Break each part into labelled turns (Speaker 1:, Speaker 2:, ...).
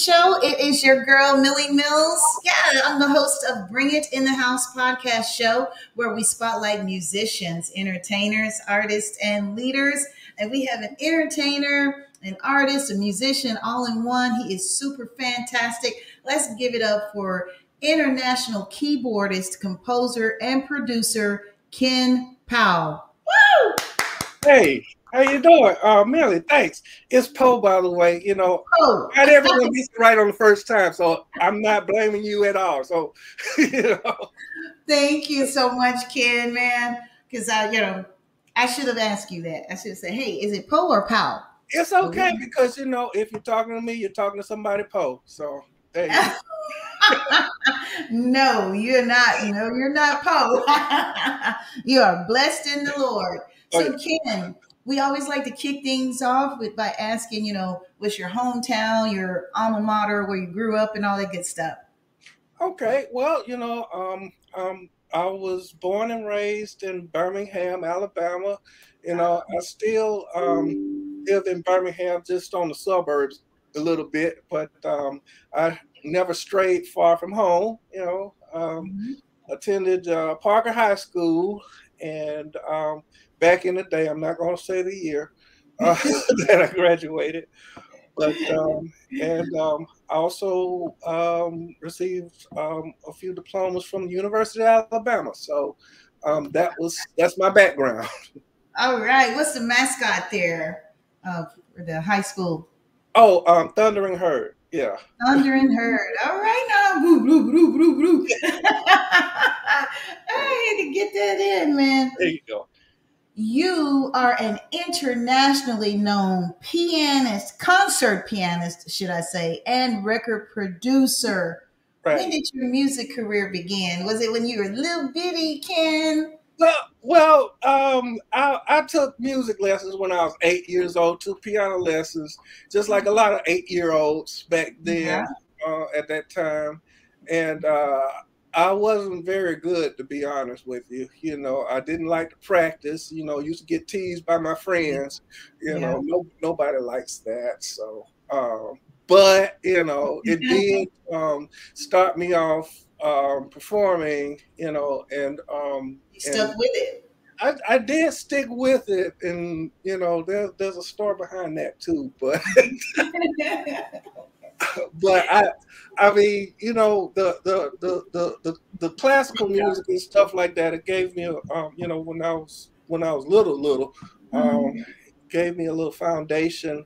Speaker 1: show. It is your girl, Milli Mills. Yeah, I'm the host of Bring It in the House podcast show, where we spotlight musicians, entertainers, artists, and leaders. And we have an entertainer, an artist, a musician, all in one. He is super fantastic. Let's give it up for international keyboardist, composer, and producer Ken Powell. Woo!
Speaker 2: Hey, how you doing? Uh, Milli, thanks. It's Poe, by the way. You know,
Speaker 1: Oh,
Speaker 2: not everyone gets it right on the first time, so I'm not blaming you at all. So, you know,
Speaker 1: thank you so much, Ken, man. Because I, you know, I should have asked you that. I should have said, "Hey, is it Poe or Powell?"
Speaker 2: it's okay because you know if you're talking to me, you're talking to somebody, Poe. So, there you go.
Speaker 1: no, you're not. No, you're not Poe. you are blessed in the Lord. So, Ken, we always like to kick things off with by asking, you know, what's your hometown, your alma mater, where you grew up, and all that good stuff.
Speaker 2: Okay, well, you know, um, um, I was born and raised in Birmingham, Alabama. You know, I still um, live in Birmingham, just on the suburbs a little bit, but um, I never strayed far from home. You know, um, attended uh, Parker High School, and um, back in the day, I'm not going to say the year uh, that I graduated, but um, and um, I also um, received um, a few diplomas from the University of Alabama. So um, that was that's my background.
Speaker 1: All right, what's the mascot there uh, for the high school?
Speaker 2: Oh, um, Thundering Herd. Yeah.
Speaker 1: Thunder and Herd. All right now. Boo, boo, boo, boo, boo. I had to get that in, man.
Speaker 2: There you go.
Speaker 1: You are an internationally known pianist, concert pianist, should I say, and record producer. When did your music career begin? Was it when you were little bitty, Ken?
Speaker 2: Well, well, um, I, I took music lessons when I was eight years old. Took piano lessons, just like a lot of eight-year-olds back then.
Speaker 1: Yeah.
Speaker 2: Uh, at that time, and uh, I wasn't very good, to be honest with you. You know, I didn't like to practice. You know, used to get teased by my friends. You
Speaker 1: Yeah.
Speaker 2: know, no nobody likes that. So, um, but you know, it did um, start me off um, performing. You know, and um,
Speaker 1: You stuck
Speaker 2: and
Speaker 1: with it.
Speaker 2: I, I did stick with it, and you know, there, there's a story behind that too. But but I I mean, you know, the the the the the, the classical music and stuff like that, it gave me a um, you know, when I was when I was little little, um, gave me a little foundation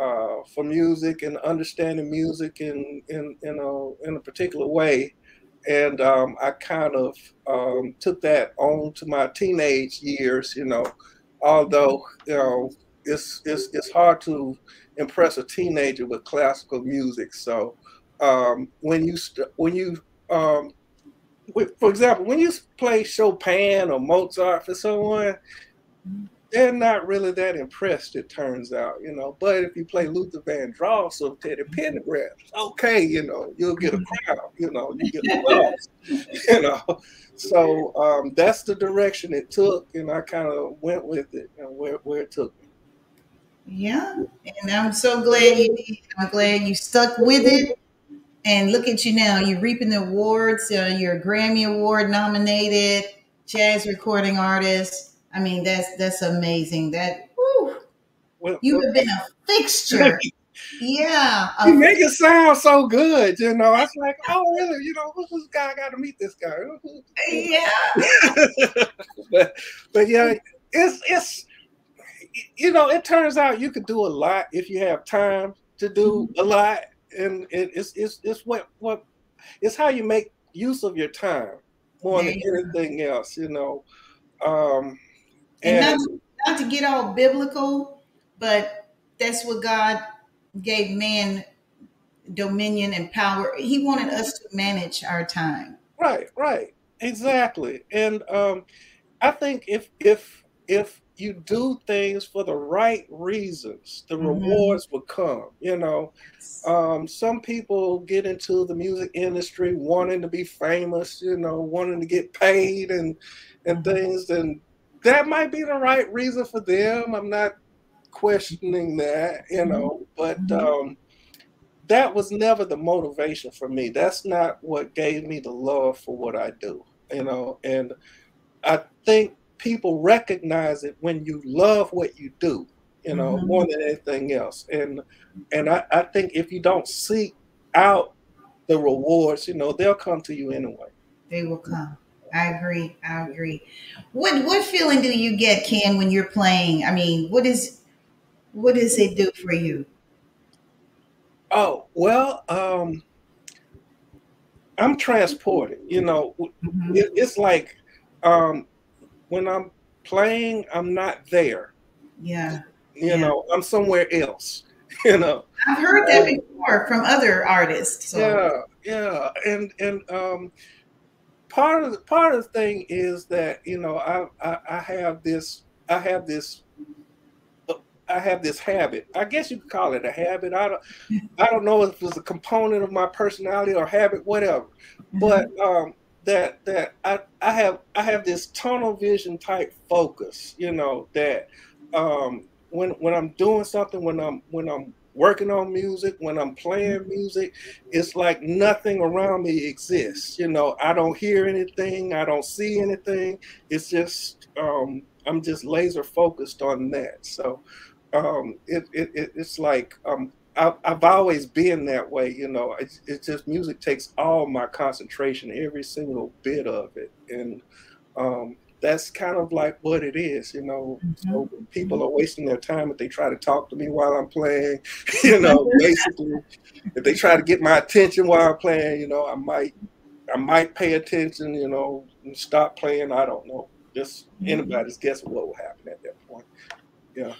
Speaker 2: uh, for music and understanding music in in in a in a particular way. And um, I kind of um, took that on to my teenage years, you know, although, you know, it's, it's, it's hard to impress a teenager with classical music. So um, when you st- when you um, with- for example, when you play Chopin or Mozart for someone, they're not really that impressed. It turns out, you know. But if you play Luther Vandross or Teddy Pendergrass, okay, you know, you'll get a crowd. You know, you get applause. you know. So um, that's the direction it took, and I kind of went with it and where where it took me.
Speaker 1: Yeah, and I'm so glad you did. I'm glad you stuck with it. And look at you now. You're reaping the awards. Uh, you're a Grammy Award nominated jazz recording artist. I mean, that's that's amazing. That whew,
Speaker 2: Well,
Speaker 1: you have been a fixture. Yeah, a
Speaker 2: you make it sound so good, you know. I was like, oh, really? You know, who's this guy? I got to meet this guy.
Speaker 1: yeah.
Speaker 2: but, but yeah, it's it's you know, it turns out you could do a lot if you have time to do a lot, and it, it's it's it's what what it's how you make use of your time more
Speaker 1: There
Speaker 2: than anything else, you know. Um,
Speaker 1: And
Speaker 2: and
Speaker 1: not to, not to get all biblical, but that's what God gave man dominion and power. He wanted us to manage our time.
Speaker 2: Right, right, exactly. And um, I think if if if you do things for the right reasons, the
Speaker 1: Mhm.
Speaker 2: rewards will come. You know, um, some people get into the music industry wanting to be famous, you know, wanting to get paid and and things, and that might be the right reason for them. I'm not questioning that, you know, but
Speaker 1: Mhm.
Speaker 2: um, that was never the motivation for me. That's not what gave me the love for what I do, you know. And I think people recognize it when you love what you do, you know, mm-hmm. more than anything else. And and I, I think if you don't seek out the rewards, you know, they'll come to you anyway.
Speaker 1: They will come. I agree. I agree. What what feeling do you get, Ken, when you're playing? I mean, what is what does it do for you?
Speaker 2: Oh, well, um, I'm transported. You know, mm-hmm. it, it's like um, when I'm playing, I'm not there.
Speaker 1: Yeah.
Speaker 2: You yeah. know, I'm somewhere else. You know,
Speaker 1: I've heard that um, before from other artists.
Speaker 2: So. Yeah, yeah, and and um, part of the part of the thing is that you know I, I I have this I have this I have this habit. I guess you could call it a habit. I don't I don't know if it's a component of my personality or habit, whatever. Mm-hmm. But um, that that I, I have I have this tunnel vision type focus, you know, that um, when when I'm doing something, when I'm when I'm working on music, when I'm playing mm-hmm. music, it's like nothing around me exists. You know, I don't hear anything, I don't see anything. It's just um, I'm just laser focused on that. So um, it, it, it's like um, I, have always been that way. You know, it's, it's, just music takes all my concentration, every single bit of it, and um, that's kind of like what it is. You know, mm-hmm. so people are wasting their time if they try to talk to me while I'm playing. you know, basically, if they try to get my attention while I'm playing, you know, I might I might pay attention. You know, and stop playing. I don't know. Just mm-hmm. anybody's guess what will happen at that point yeah.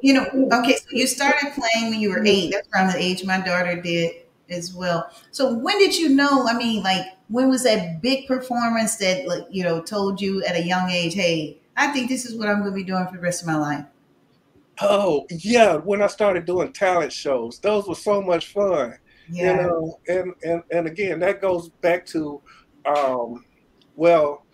Speaker 1: You know, okay, so you started playing when you were eight. That's around the age my daughter did as well. So when did you know? I mean, like, when was that big performance that, like, you know, told you at a young age, hey, I think this is what I'm going to be doing for the rest of my life?
Speaker 2: Oh, yeah. When I started doing talent shows, those were so much fun. Yeah. You know, and, and, and again, that goes back to, um, well,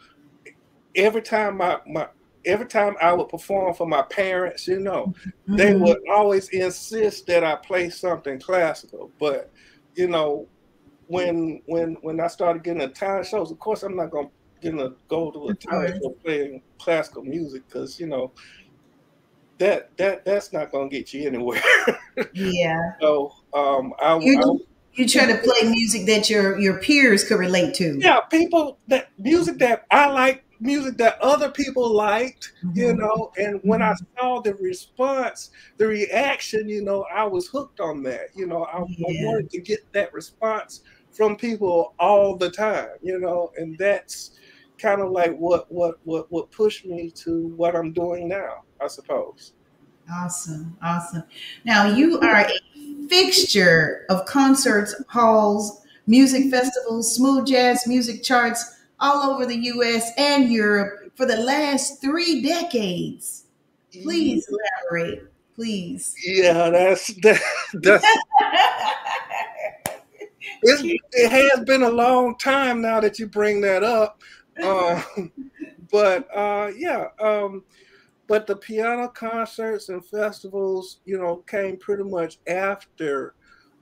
Speaker 2: every time my, my, every time I would perform for my parents, you know, mm-hmm. they would always insist that I play something classical. But you know, when when when I started getting the talent shows, of course, I'm not gonna gonna go to a talent show playing classical music because you know that that that's not gonna get you anywhere.
Speaker 1: yeah.
Speaker 2: So um, I,
Speaker 1: you, I you try to play music that your your peers could relate to.
Speaker 2: Yeah, people that music that I like music that other people liked, mm-hmm. you know. And when I mm-hmm. saw the response, the reaction, you know, I was hooked on that. You know, I, yeah. I, wanted to get that response from people all the time, you know, and that's kind of like what what what what pushed me to what I'm doing now, I suppose.
Speaker 1: Awesome, awesome. Now you are a fixture of concerts, halls, music festivals, smooth jazz music charts all over the US and Europe for the last three decades. Please elaborate, please.
Speaker 2: Yeah, that's that, that's it has been a long time now that you bring that up. Uh, but uh, yeah, um, but the piano concerts and festivals, you know, came pretty much after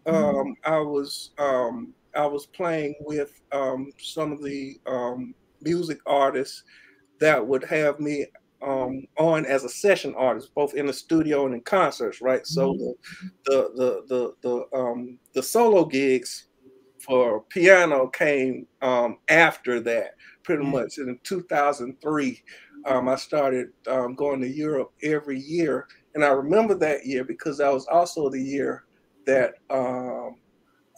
Speaker 2: mm-hmm. um, mm-hmm. I was um, I was playing with um, some of the um, music artists that would have me um, on as a session artist, both in the studio and in concerts, right? So mm-hmm. the the the the the, um, the solo gigs for piano came um, after that, pretty mm-hmm. much in 2003. Um, I started um, going to Europe every year, and I remember that year because that was also the year that um,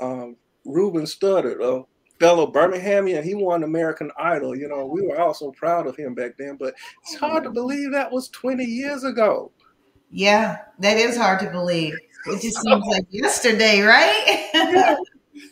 Speaker 2: um, Ruben Studdard, a fellow Birminghamian, he won American Idol. You know, we were all so proud of him back then, but it's hard to believe that was 20 years ago.
Speaker 1: Yeah, that is hard to believe. It just seems like yesterday, right? yeah.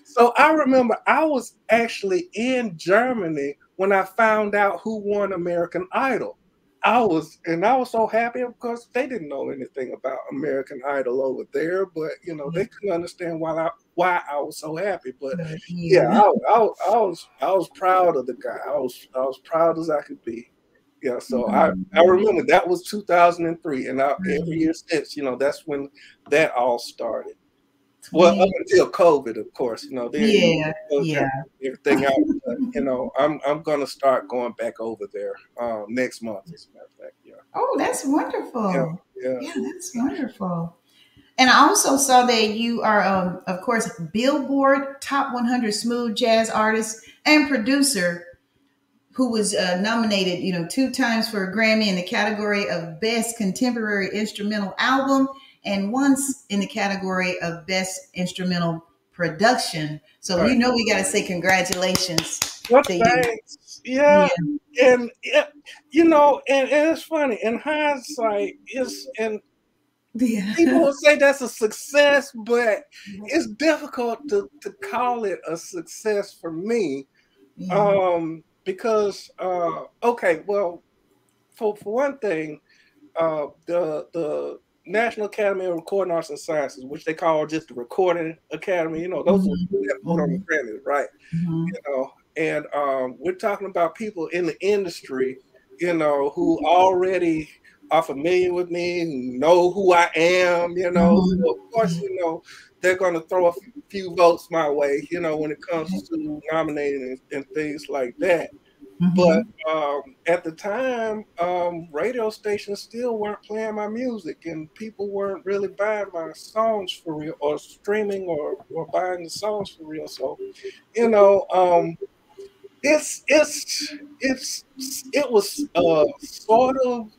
Speaker 2: So I remember I was actually in Germany when I found out who won American Idol. I was, and I was so happy because they didn't know anything about American Idol over there, but you know they couldn't understand why I why I was so happy. But yeah, I, I, I was I was proud of the guy. I was I was proud as I could be. Yeah, so mm-hmm. I I remember that was 2003, and I, every year since, you know, that's when that all started. Well, up until COVID, of course, you know,
Speaker 1: yeah, yeah,
Speaker 2: everything out. you know, I'm I'm gonna start going back over there um, next month. As a matter of fact, yeah.
Speaker 1: Oh, that's wonderful. Yeah, yeah, yeah that's wonderful. And I also saw that you are, um, of course, Billboard Top 100 Smooth Jazz Artist and Producer, who was uh, nominated, you know, two times for a Grammy in the category of Best Contemporary Instrumental Album and once in the category of Best Instrumental Production. So right. you know we got to say congratulations.
Speaker 2: What thanks. Yeah. yeah. And yeah, you know, and, and it's funny in hindsight, it's and yeah. people will say that's a success, but it's difficult to, to call it a success for me. Um, because uh, okay, well, for for one thing, uh, the the National Academy of Recording Arts and Sciences, which they call just the Recording Academy. You know, those mm-hmm. that put on the mm-hmm. Right? Mm-hmm. You know, and um, we're talking about people in the industry, you know, who already are familiar with me, know who I am. You know, mm-hmm. so of course, you know, they're going to throw a few votes my way. You know, when it comes to nominating and, and things like that. Mm-hmm. But um, at the time, um, radio stations still weren't playing my music, and people weren't really buying my songs for real, or streaming, or, or buying the songs for real. So, you know, um, it's it's it's it was uh, sort of.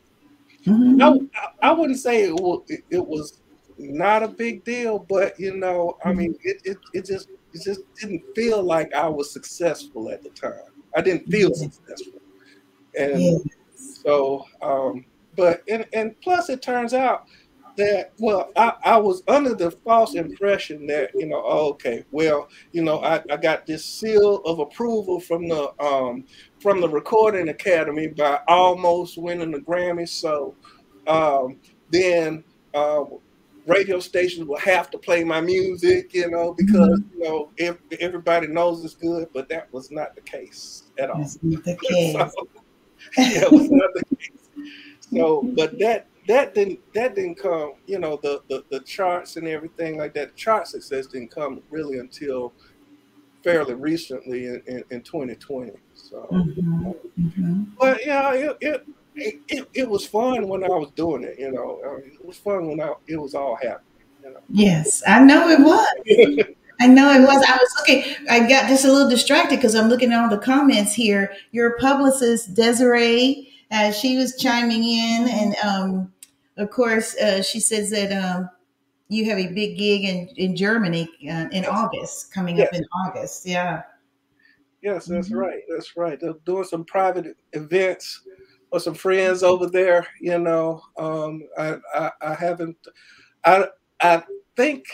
Speaker 2: Mm-hmm. I, I wouldn't say it was, it was not a big deal, but you know, I mean, it, it, it just it just didn't feel like I was successful at the time. I didn't feel successful. And yes. so, um, but and, and plus, it turns out that well, I, I was under the false impression that you know, oh, okay, well, you know, I, I got this seal of approval from the um, from the Recording Academy by almost winning the Grammy. So um, then uh, radio stations will have to play my music, you know, because mm-hmm. you know if, everybody knows it's good, but that was not the case at all. That's not the case. so, yeah, it was not the case. So, but that that didn't that didn't come, you know, the the, the charts and everything like that. Chart success didn't come really until fairly recently in, in, in 2020. So, mm-hmm. Mm-hmm. but yeah, it, it it, it, was fun when I was doing it. You know, it was fun when I, it was all happening. You know?
Speaker 1: Yes, I know it was. I know it was. I was looking. I got just a little distracted because I'm looking at all the comments here. Your publicist Desiree, uh, she was chiming in, and um, of course, uh, she says that um, you have a big gig in in Germany uh, in August, coming yes. up in August. Yeah.
Speaker 2: Yes, that's mm-hmm. right. That's right. They're doing some private events or some friends over there. You know, um, I, I, I haven't. I I think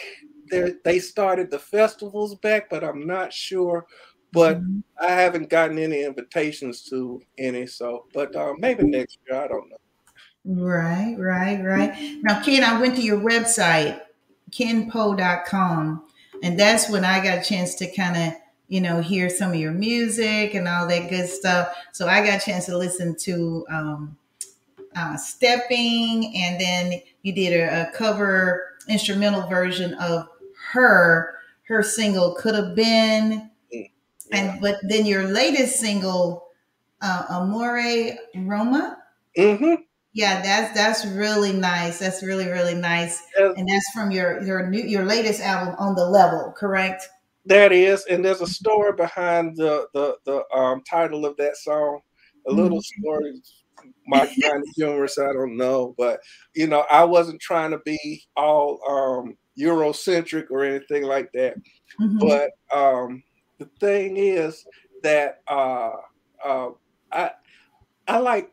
Speaker 2: they they started the festivals back, but I'm not sure. But mm-hmm. I haven't gotten any invitations to any. So, but uh, maybe next year. I don't know.
Speaker 1: Right, right, right. Now, Ken, I went to your website, kenpowe.com, and that's when I got a chance to kind of you know, hear some of your music and all that good stuff. So I got a chance to listen to um, uh, Stepping, and then you did a, a cover instrumental version of her, her single Could Have Been. Yeah. And but then your latest single, uh, Amore Roma.
Speaker 2: Mm-hmm.
Speaker 1: Yeah, that's that's really nice. That's really really nice, and that's from your your new your latest album on the level, correct?
Speaker 2: That is, and there's a story behind the the the um, title of that song. A little mm-hmm. story my kind of humorous, I don't know, but you know, I wasn't trying to be all um, Eurocentric or anything like that. Mm-hmm. But um, the thing is that uh, uh, I I like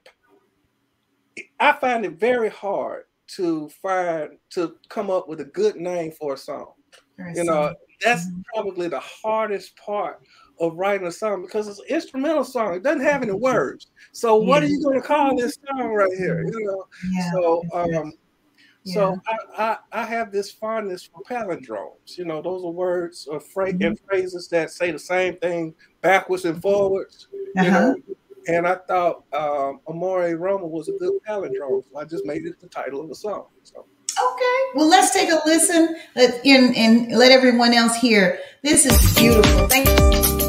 Speaker 2: I find it very hard to find to come up with a good name for a song. you know, that's mm-hmm. probably the hardest part of writing a song because it's an instrumental song. It doesn't have any words. So what are you going to call this song right here? You know. Yeah. So um, yeah. so I, I, I have this fondness for palindromes. You know, those are words or phra- mm-hmm. and phrases that say the same thing backwards and forwards. Uh-huh. You know. And I thought um, Amore Roma was a good palindrome. So I just made it the title of the song. So.
Speaker 1: Okay. Well, let's take a listen and, and let everyone else hear. This is beautiful. Thank you.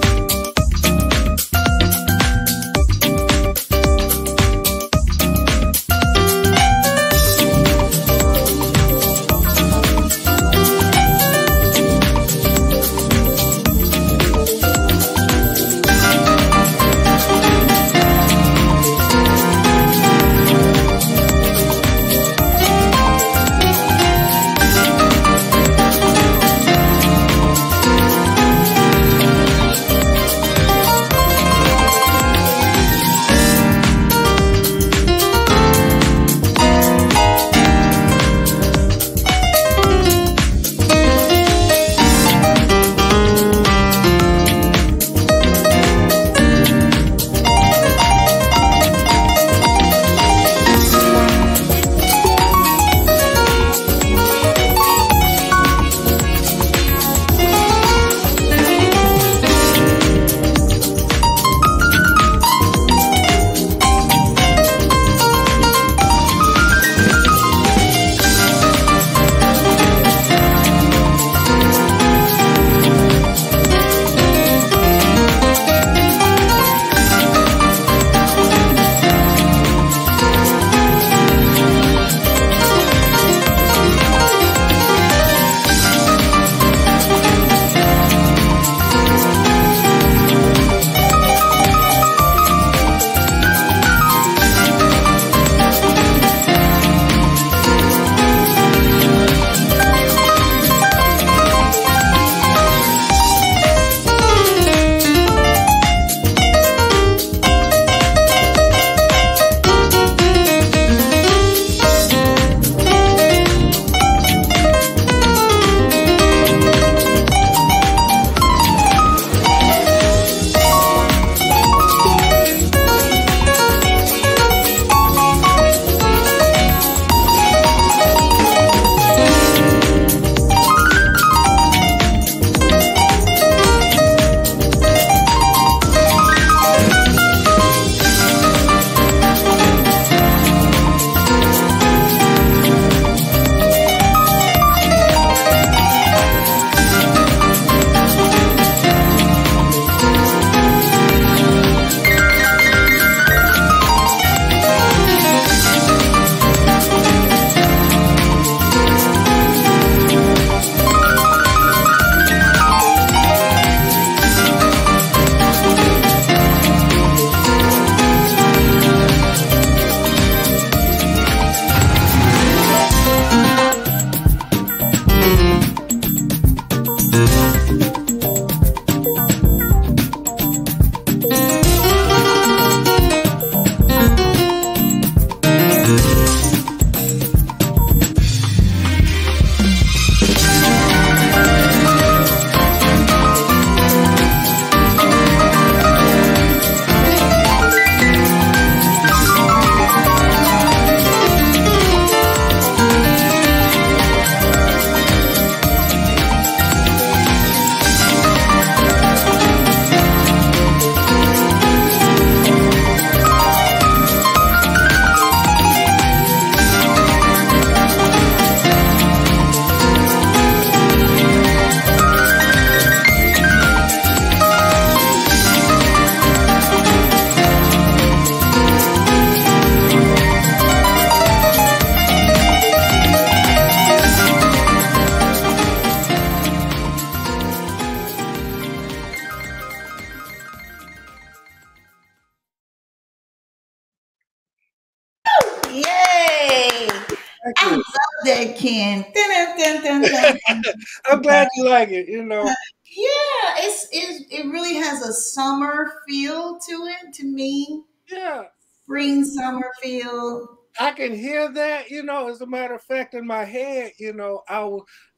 Speaker 2: I'm glad you like it. You know.
Speaker 1: Yeah, it's it, it really has a summer feel to it to me.
Speaker 2: Yeah.
Speaker 1: Spring summer feel.
Speaker 2: I can hear that, you know, as a matter of fact, in my head, you know, I,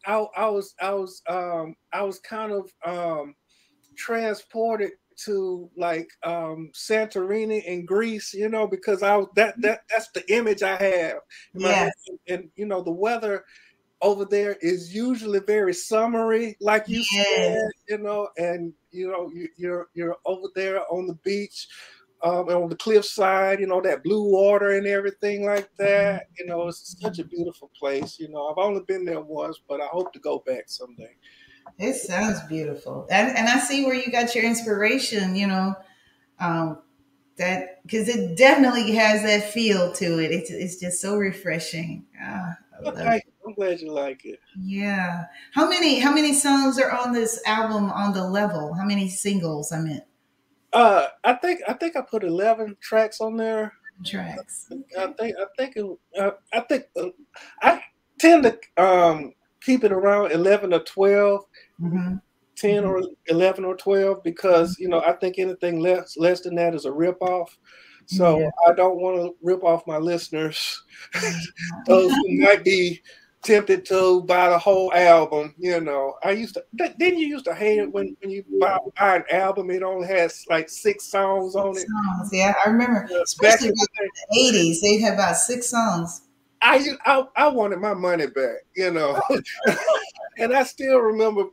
Speaker 2: I, I was, I was, um, I was kind of um, transported to like um Santorini in Greece, you know, because I was that that that's the image I have.
Speaker 1: Yeah.
Speaker 2: And you know, the weather over there is usually very summery, like you said, you know, and you know, you, you're you're over there on the beach, um, on the cliffside, you know, that blue water and everything like that. You know, it's such a beautiful place. You know, I've only been there once, but I hope to go back someday.
Speaker 1: It sounds beautiful, and and I see where you got your inspiration. You know, um, that because it definitely has that feel to it. It's it's just so refreshing. Ah,
Speaker 2: okay. I'm glad you like it.
Speaker 1: Yeah. How many how many songs are on this album on the level? How many singles? I meant.
Speaker 2: Uh, I think I think I put eleven tracks on there.
Speaker 1: Tracks.
Speaker 2: I think I think it, uh, I think uh, I tend to um keep it around eleven or 12 mm-hmm. 10 mm-hmm. or 11 or 12 because you know i think anything less less than that is a rip off so yeah. i don't want to rip off my listeners those who might be tempted to buy the whole album. You know, I used to. Then you used to hate it when, when you buy, buy, an album, it only has like six songs on it.
Speaker 1: Songs, yeah, I remember, especially in the eighties, they had about six songs.
Speaker 2: I, I I wanted my money back, you know, and I still remember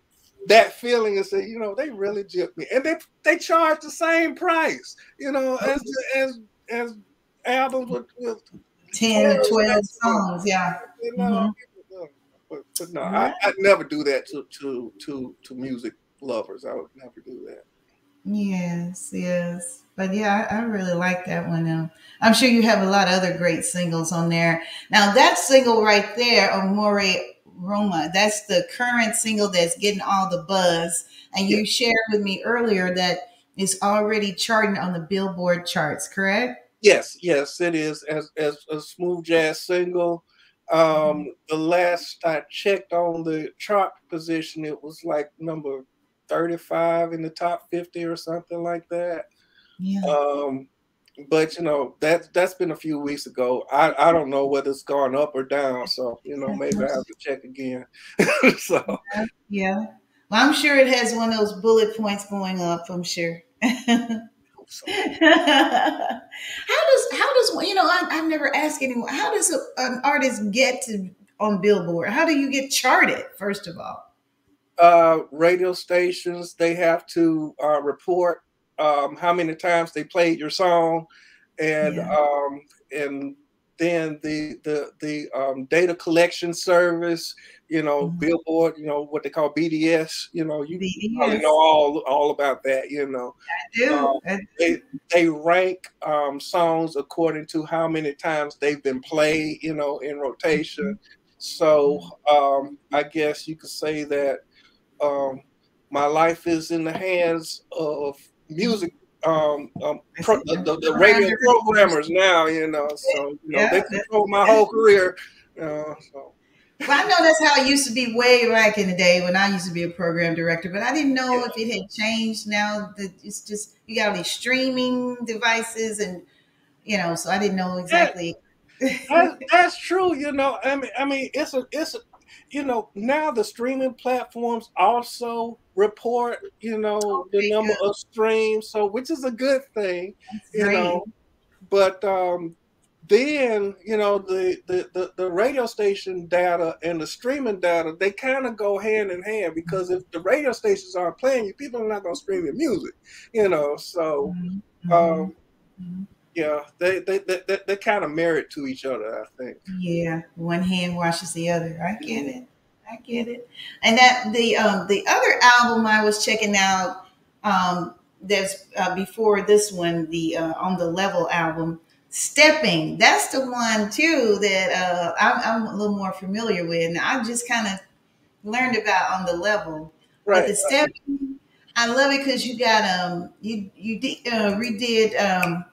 Speaker 2: that feeling and say, you know, they really gypped me, and they they charge the same price, you know, as as as albums with, with
Speaker 1: 10 or 12 songs, yeah. You know, mm-hmm.
Speaker 2: But, but no, I, I'd never do that to to to to music lovers. I would never do that.
Speaker 1: Yes, yes. But yeah, I, I really like that one. Um, I'm sure you have a lot of other great singles on there. Now that single right there, Amore Roma, that's the current single that's getting all the buzz. And you shared with me earlier that it's already charting on the Billboard charts, correct?
Speaker 2: Yes, yes, it is as as a smooth jazz single. Um, the last I checked on the chart position, it was like number 35 in the top 50 or something like that. Yeah. Um, but you know that that's been a few weeks ago. I, I don't know whether it's gone up or down, so you know maybe I have to check again. so
Speaker 1: yeah, well, I'm sure it has one of those bullet points going up. I'm sure. How does how does you know I, have never asked anyone how does a, an artist get to on Billboard? How do you get charted? First of all,
Speaker 2: uh, radio stations they have to uh, report um, how many times they played your song, and yeah. um, and then the the the um, data collection service, you know, mm-hmm. Billboard, you know what they call BDS. You know, you BDS. probably know all all about that. You know,
Speaker 1: I do. Um, I do.
Speaker 2: They they rank um, songs according to how many times they've been played. You know, in rotation. Mm-hmm. So um, I guess you could say that um, my life is in the hands of music um, um pro, the, the, radio programmers now, you know, so you know yeah, they control my whole career. Uh, so.
Speaker 1: Well, I know that's how it used to be way back in the day when I used to be a program director, but I didn't know yeah. if it had changed now that it's just you got all these streaming devices and you know, so I didn't know exactly.
Speaker 2: That, that's true, you know. I mean, I mean, it's a, it's a, you know, now the streaming platforms also report, you know, oh, the number good. of streams, so which is a good thing, That's you great. know. But um, then you know the, the, the the radio station data and the streaming data they kind of go hand in hand because if the radio stations aren't playing you, people are not going to stream your music, you know. So, mm-hmm. um, mm-hmm. yeah, they they they, they, they kind of merit to each other, I think.
Speaker 1: Yeah, one hand washes the other. I get it. I get it. And that the um, the other album I was checking out um, that's uh, before this one, the uh, on the level album, Stepping. That's the one too that uh, I'm, I'm, a little more familiar with, and I just kind of learned about on the level. Right. But the Stepping, I love it because you got um you you did, uh, redid um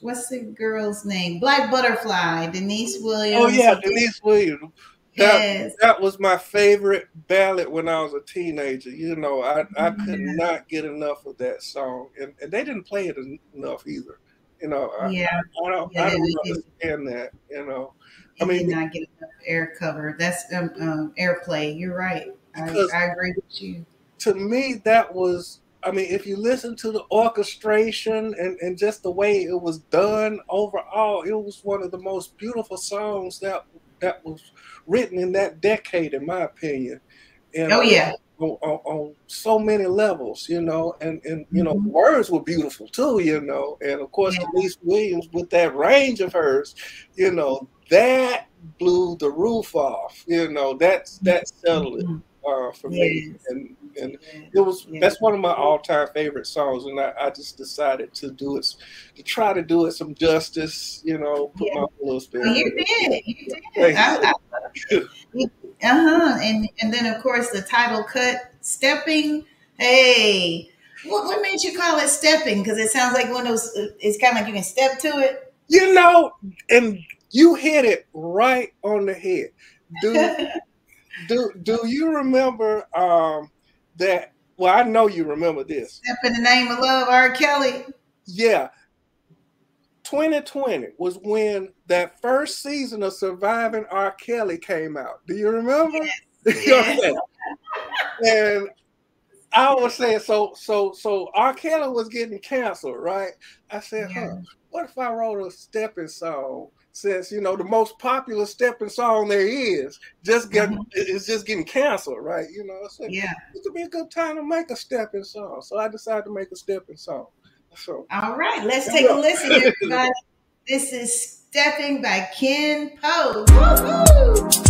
Speaker 1: what's the girl's name? Black Butterfly, Deniece Williams.
Speaker 2: Oh yeah, Deniece Williams. That, yes. that was my favorite ballad when I was a teenager. You know, I, I could mm-hmm. not get enough of that song, and, and they didn't play it enough either. You know, I, yeah, I, I don't, yeah, I don't understand that. You know,
Speaker 1: it I mean, did not get enough air cover. That's um, um airplay. You're right. I, I agree with you.
Speaker 2: To me, that was I mean, if you listen to the orchestration and, and just the way it was done overall, it was one of the most beautiful songs that that was written in that decade, in my opinion. And,
Speaker 1: oh yeah.
Speaker 2: On, on, on, so many levels, you know, and and you know, mm-hmm. words were beautiful too, you know, and of course, yeah. Deniece Williams with that range of hers, you know, that blew the roof off, you know, that's that settled it. Mm-hmm uh, for yes. me, and and it was yes. that's one of my all time favorite songs, and I, I, just decided to do it to try to do it some justice, you know, put yeah. my little spin.
Speaker 1: Well, you did, you did. uh huh, and and then of course the title cut, stepping. Hey, what, what made you call it stepping? Because it sounds like one of those. Uh, it's kind of like you can step to it.
Speaker 2: You know, and you hit it right on the head. Do do do you remember um, that? Well, I know you remember this.
Speaker 1: Step in the name of love, R. Kelly.
Speaker 2: Yeah. 2020 was when that first season of Surviving R. Kelly came out. Do you remember? Yes. and I was saying, so so so R. Kelly was getting canceled, right? I said, yeah. huh, what if I wrote a stepping song since you know the most popular stepping song there is just getting mm-hmm. it's just getting canceled, right? You know,
Speaker 1: so yeah,
Speaker 2: it could be a good time to make a stepping song. So I decided to make a stepping song. So
Speaker 1: all right, let's take a listen, everybody. this is "Stepping" by Ken Powe. Woo-hoo!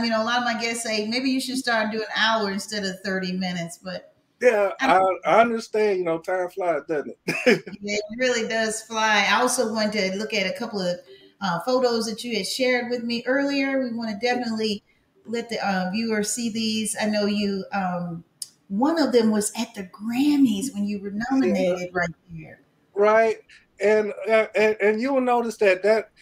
Speaker 1: Time. You know, a lot of my guests say maybe you should start doing hour instead of 30 minutes, but
Speaker 2: yeah, I, I, understand. You know, time flies, doesn't it?
Speaker 1: yeah, it really does fly. I also wanted to look at a couple of uh, photos that you had shared with me earlier. We want to definitely let the uh, viewer see these. I know you. Um, one of them was at the Grammys when you were nominated, yeah. right there.
Speaker 2: Right, and, uh, and and you will notice that that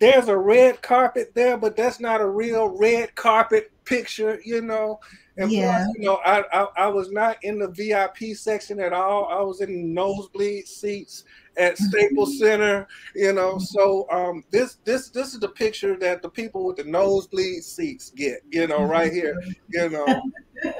Speaker 2: there's a red carpet there, but that's not a real red carpet picture, you know. And yeah. plus, you know, I, I, I was not in the VIP section at all. I was in nosebleed seats at mm-hmm. Staples Center, you know. Mm-hmm. So um, this this this is the picture that the people with the nosebleed seats get, you know, right here, you know.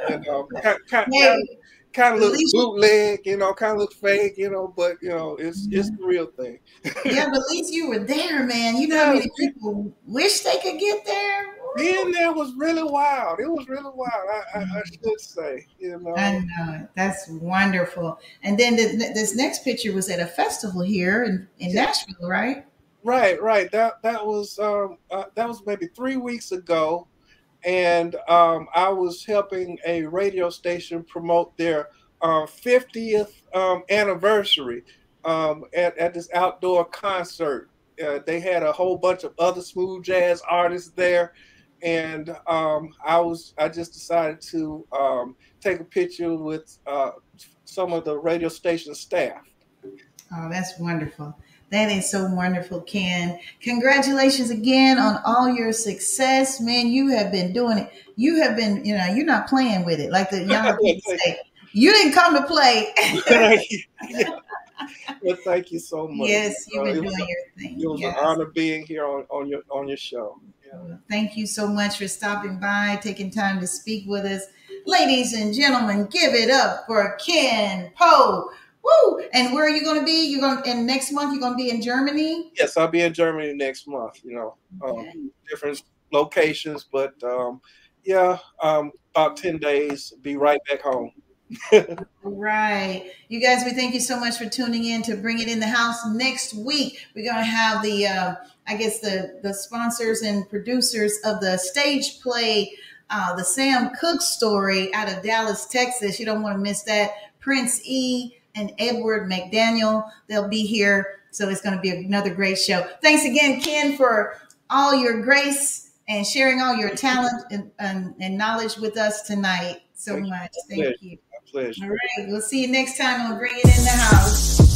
Speaker 2: and, um, kind, kind, kind, kind of looks bootleg, you know, kind of looks fake, you know, but you know, it's it's the real thing.
Speaker 1: yeah, but at least you were there, man. You know yeah. how many people wish they could get there.
Speaker 2: Being there was really wild. It was really wild. I, I, I mm-hmm. should say, you know.
Speaker 1: I know that's wonderful. And then the, this next picture was at a festival here in, in yeah. Nashville, right?
Speaker 2: Right, right. That that was um, uh, that was maybe three weeks ago and um, I was helping a radio station promote their uh, 50th um, anniversary um, at, at this outdoor concert. Uh, they had a whole bunch of other smooth jazz artists there, and um, I was I just decided to um, take a picture with uh, some of the radio station staff.
Speaker 1: Oh, that's wonderful. That is so wonderful, Ken. Congratulations again on all your success, man. You have been doing it. You have been, you know, you're not playing with it like the young people say. You didn't come to play.
Speaker 2: well, thank you so much.
Speaker 1: Yes, you've been uh, doing your thing.
Speaker 2: It was yes. an honor being here on, on your on your show.
Speaker 1: Yeah. thank you so much for stopping by, taking time to speak with us. Ladies and gentlemen, give it up for Ken Powe Woo! And where are you going to be? You're going and next month you're going to be in Germany.
Speaker 2: Yes, I'll be in Germany next month. You know, um, okay. different locations, but um, yeah, um, about ten days. Be right back home.
Speaker 1: right. You guys, we thank you so much for tuning in to Bring It in the House. Next week, we're going to have the, uh, I guess, the, the sponsors and producers of the stage play, uh, the Sam Cooke story out of Dallas, Texas. You don't want to miss that. Prince E and Edward McDaniel, they'll be here. So it's going to be another great show. Thanks again, Ken, for all your grace and sharing all your talent and, and, and knowledge with us tonight so much. Thank you pleasure. All right. We'll see you next time on Bring It in the House.